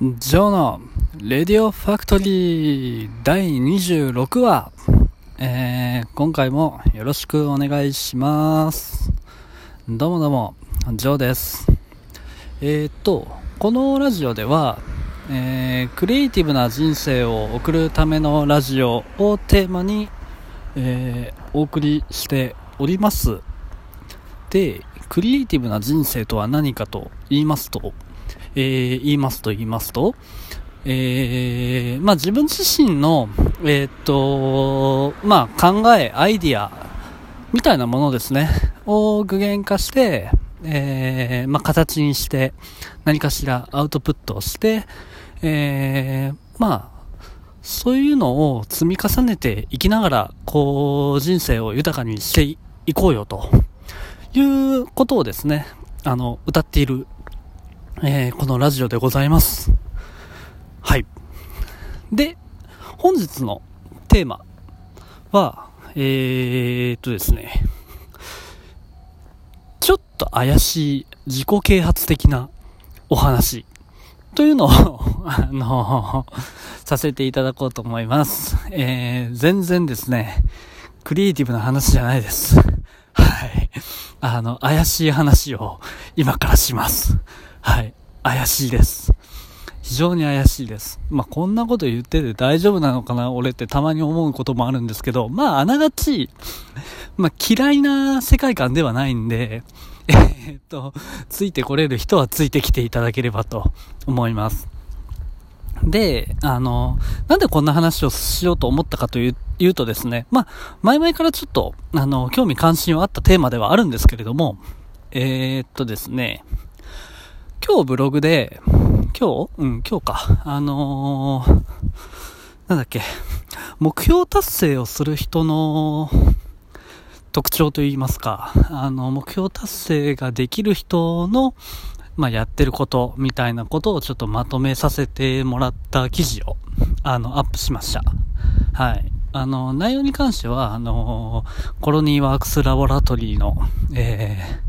ジョーのレディオファクトリー第26話、えー、今回もよろしくお願いします。どうもどうも、ジョーです。えー、っと、このラジオでは、えー、クリエイティブな人生を送るためのラジオをテーマに、え、お送りしております。で、クリエイティブな人生とは何かと言いますと、えー、言いますと言いますと、えー、まあ自分自身の、えー、っと、まあ考え、アイディア、みたいなものですね、を具現化して、えー、まあ形にして、何かしらアウトプットをして、えー、まあ、そういうのを積み重ねていきながら、こう、人生を豊かにしていこうよということをですね、あの、歌っているえー、このラジオでございます。はい。で、本日のテーマは、えーっとですね、ちょっと怪しい自己啓発的なお話というのを、あの、させていただこうと思います。えー、全然ですね、クリエイティブな話じゃないです。はい。あの、怪しい話を今からします。はい。怪しいです。非常に怪しいです。まあ、こんなこと言ってて大丈夫なのかな？俺ってたまに思うこともあるんですけど、まあ、あながち、まあ、嫌いな世界観ではないんで、えっと、ついてこれる人はついてきていただければと思います。で、あの、なんでこんな話をしようと思ったかという言うとですね、まあ、前々からちょっと、あの、興味関心はあったテーマではあるんですけれども、えー、っとですね、今日ブログで、今日？うん、今日か。あのー、なんだっけ、目標達成をする人の特徴といいますか、あの、目標達成ができる人の、まあ、やってることみたいなことをちょっとまとめさせてもらった記事を、あの、アップしました。はい。あの、内容に関しては、あの、コロニーワークスラボラトリーの、えー、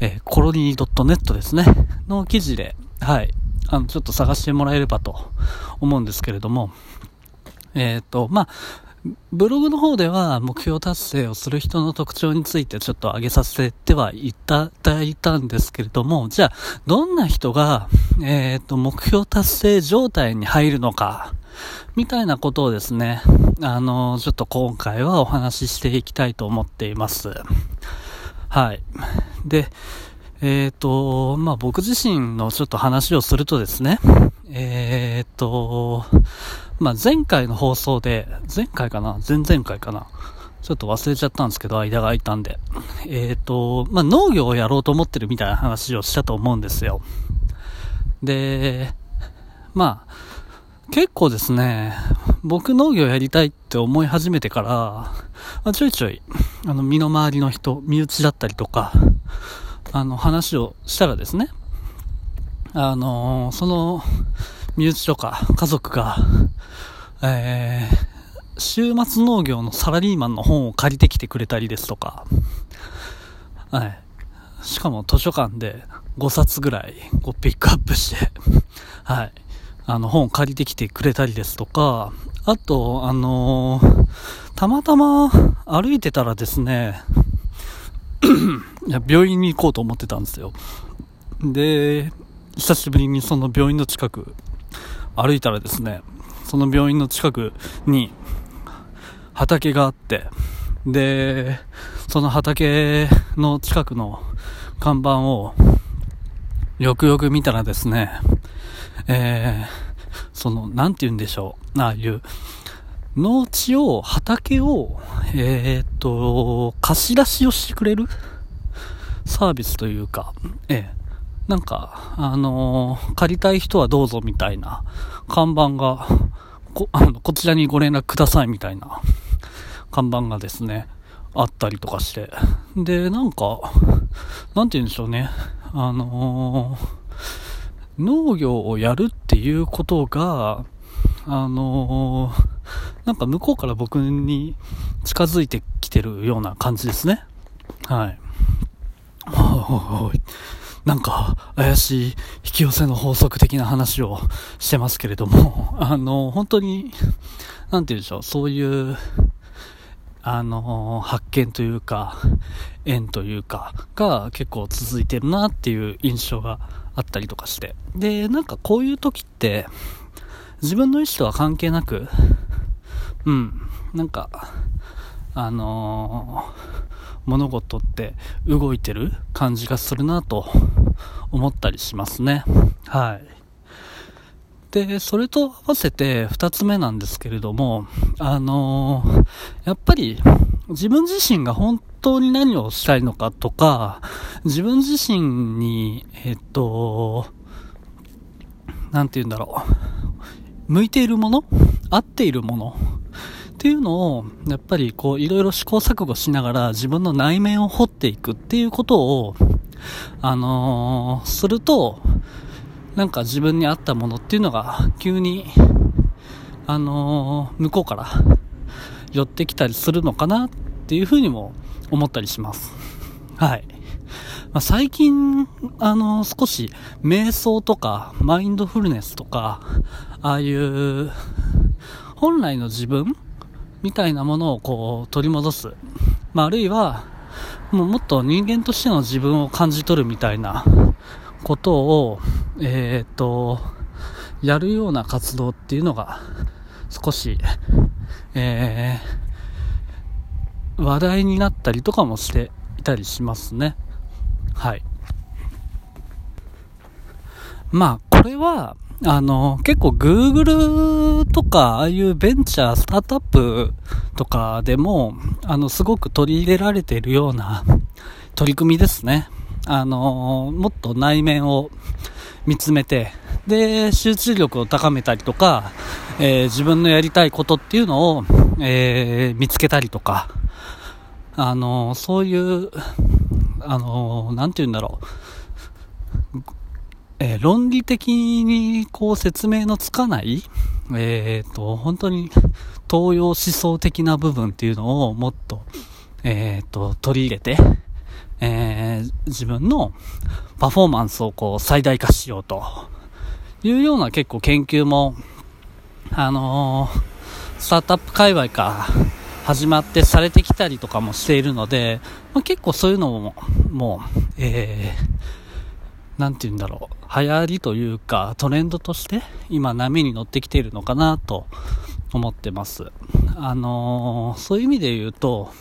えー、コロニー .net ですね、の記事で、はい、あの、ちょっと探してもらえればと思うんですけれども、えっ、と、まあ、ブログの方では目標達成をする人の特徴についてちょっと挙げさせてはいただいたんですけれども、じゃあ、どんな人が、えっ、と、目標達成状態に入るのか、みたいなことをですね、あの、ちょっと今回はお話ししていきたいと思っています。はい。で、えっ、と、まあ、僕自身のちょっと話をするとですね、えっ、と、まあ、前回の放送で、前回かな？前々回かな？ちょっと忘れちゃったんですけど、間が空いたんで。えっ、と、まあ、農業をやろうと思ってるみたいな話をしたと思うんですよ。で、まあ、結構ですね、僕農業やりたいって思い始めてから、ま、ちょいちょい、あの、身の回りの人、身内だったりとか、あの、話をしたらですね、あのその、身内とか家族が、えー、週末農業のサラリーマンの本を借りてきてくれたりですとか、はい。しかも図書館で5冊ぐらいこうピックアップして、はい。あの本を借りてきてくれたりですとか、あと、あのー、たまたま歩いてたらですね、病院に行こうと思ってたんですよ。で、久しぶりにその病院の近く歩いたらですね、その病院の近くに畑があって、で、その畑の近くの看板をよくよく見たらですね、えー、その、なんて言うんでしょう、ああいう、農地を、畑を、えー、っと、貸し出しをしてくれる？サービスというか、ええ、なんか、あのー、借りたい人はどうぞみたいな。看板が、こ、あの、こちらにご連絡くださいみたいな。看板がですね、あったりとかして。で、なんか、なんて言うんでしょうね。あのー、農業をやるっていうことが、あのー、なんか向こうから僕に近づいてきてるような感じですね。はい。なんか怪しい引き寄せの法則的な話をしてますけれども、あの、本当に、なんて言うんでしょう、そういう、あの、発見というか、縁というか、が結構続いてるなっていう印象があったりとかして。で、なんかこういう時って、自分の意思とは関係なく、うん、なんか、あのー、物事って動いてる感じがするなと思ったりしますね。はい。で、それと合わせて二つ目なんですけれども、あのー、やっぱり自分自身が本当に何をしたいのかとか、自分自身に、えっと、なんて言うんだろう、向いているもの合っているものっていうのを、やっぱりこう、いろいろ試行錯誤しながら自分の内面を掘っていくっていうことを、あのー、すると、なんか自分に合ったものっていうのが急に、あのー、向こうから寄ってきたりするのかなっていうふうにも思ったりします。はい。まあ、最近、あのー、少し瞑想とかマインドフルネスとか、ああいう本来の自分みたいなものをこう取り戻す。まあ、あるいは、もうもっと人間としての自分を感じ取るみたいなことを、えー、っと、やるような活動っていうのが少し、えー、話題になったりとかもしていたりしますね。はい。まあ、これは、あの、結構 Google とか、ああいうベンチャー、スタートアップとかでも、あの、すごく取り入れられているような取り組みですね。あの、もっと内面を見つめて、で、集中力を高めたりとか、えー、自分のやりたいことっていうのを、えー、見つけたりとか、あの、そういう、あの、なんて言うんだろう、えー、論理的にこう説明のつかない、えっ、と、本当に東洋思想的な部分っていうのをもっと、えっ、と、取り入れて、えー、自分のパフォーマンスをこう最大化しようというような結構研究も、あのー、スタートアップ界隈か始まってされてきたりとかもしているので、まあ、結構そういうのも、もう、えー、なんて言うんだろう、流行りというかトレンドとして今波に乗ってきているのかなと思ってます。あのー、そういう意味で言うと、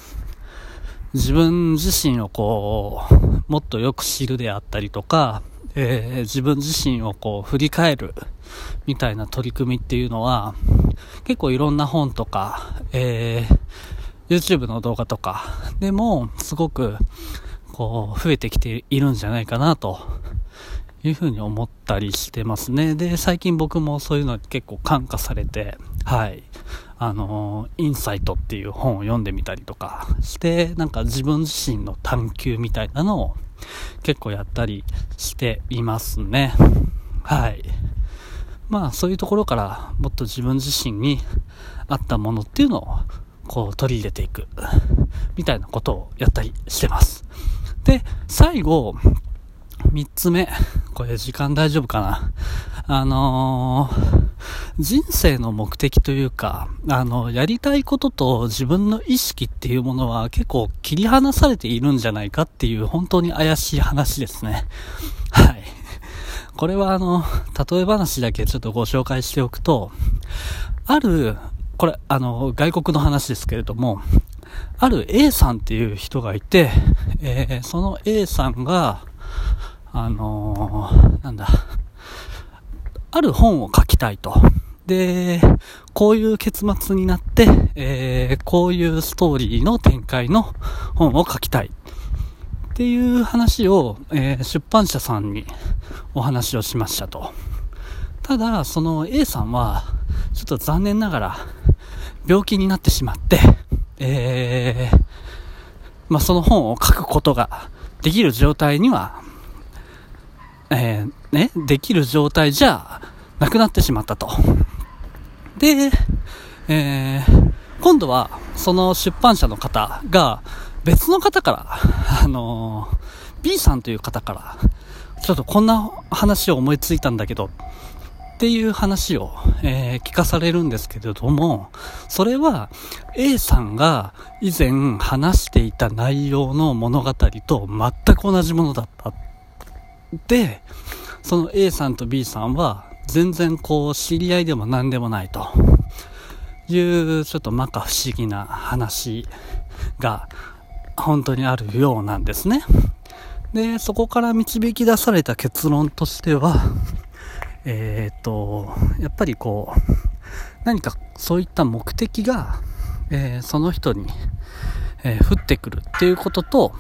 自分自身をこう、もっとよく知るであったりとか、えー、自分自身をこう振り返るみたいな取り組みっていうのは、結構いろんな本とか、えー、YouTube の動画とかでもすごくこう増えてきているんじゃないかなというふうに思ったりしてますね。で、最近僕もそういうの結構感化されて、はい。あの、インサイトっていう本を読んでみたりとかして、なんか自分自身の探求みたいなのを結構やったりしていますね。はい。まあそういうところからもっと自分自身に合ったものっていうのをこう取り入れていくみたいなことをやったりしてます。で、最後、三つ目。これ時間大丈夫かな？あのー、人生の目的というか、あの、やりたいことと自分の意識っていうものは結構切り離されているんじゃないかっていう本当に怪しい話ですね。はい。これはあの、例え話だけちょっとご紹介しておくと、ある、これあの、外国の話ですけれども、ある A さんっていう人がいて、えー、その A さんが、あのー、なんだ、ある本を書きたいと。で、こういう結末になって、えー、こういうストーリーの展開の本を書きたい。っていう話を、えー、出版社さんにお話をしましたと。ただ、その A さんは、ちょっと残念ながら、病気になってしまって、えー、まあ、その本を書くことができる状態にはえー、ね、できる状態じゃなくなってしまったと。で、えー、今度はその出版社の方が別の方から、あのー、B さんという方からちょっとこんな話を思いついたんだけど、っていう話を、えー、聞かされるんですけれども、それは A さんが以前話していた内容の物語と全く同じものだった。で、その A さんと B さんは全然こう知り合いでも何でもないというちょっと摩訶不思議な話が本当にあるようなんですね。で、そこから導き出された結論としては、えっ、と、やっぱりこう、何かそういった目的が、えー、その人に、えー、降ってくるっていうことと、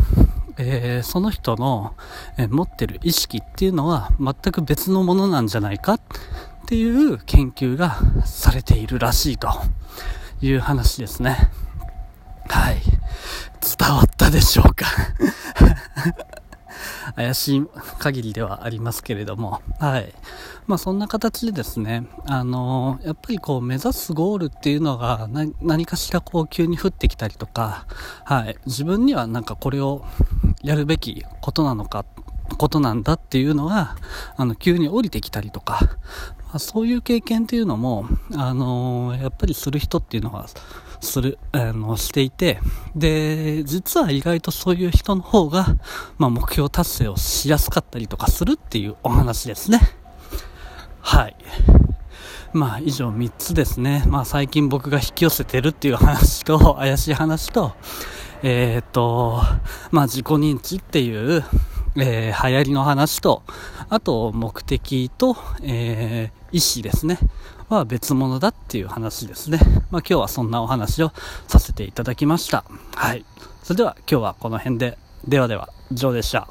えー、その人の、え持ってる意識っていうのは全く別のものなんじゃないかっていう研究がされているらしいという話ですね。はい。伝わったでしょうか？怪しい限りではありますけれども、はい。まあそんな形でですね、あのー、やっぱりこう目指すゴールっていうのが何かしらこう急に降ってきたりとか、はい。自分にはなんかこれをやるべきことなのか、ことなんだっていうのが、あの、急に降りてきたりとか、まあ、そういう経験っていうのも、あのー、やっぱりする人っていうのは、する、あの、していて、で、実は意外とそういう人の方が、まあ、目標達成をしやすかったりとかするっていうお話ですね。はい。まあ、以上3つですね。まあ、最近僕が引き寄せてるっていう話と、怪しい話と、えっ、ー、と、まあ、自己認知っていう、えー、流行りの話と、あと、目的と、えー、意思ですね。は別物だっていう話ですね。まあ、今日はそんなお話をさせていただきました。はい。それでは今日はこの辺で。ではでは、以上でした。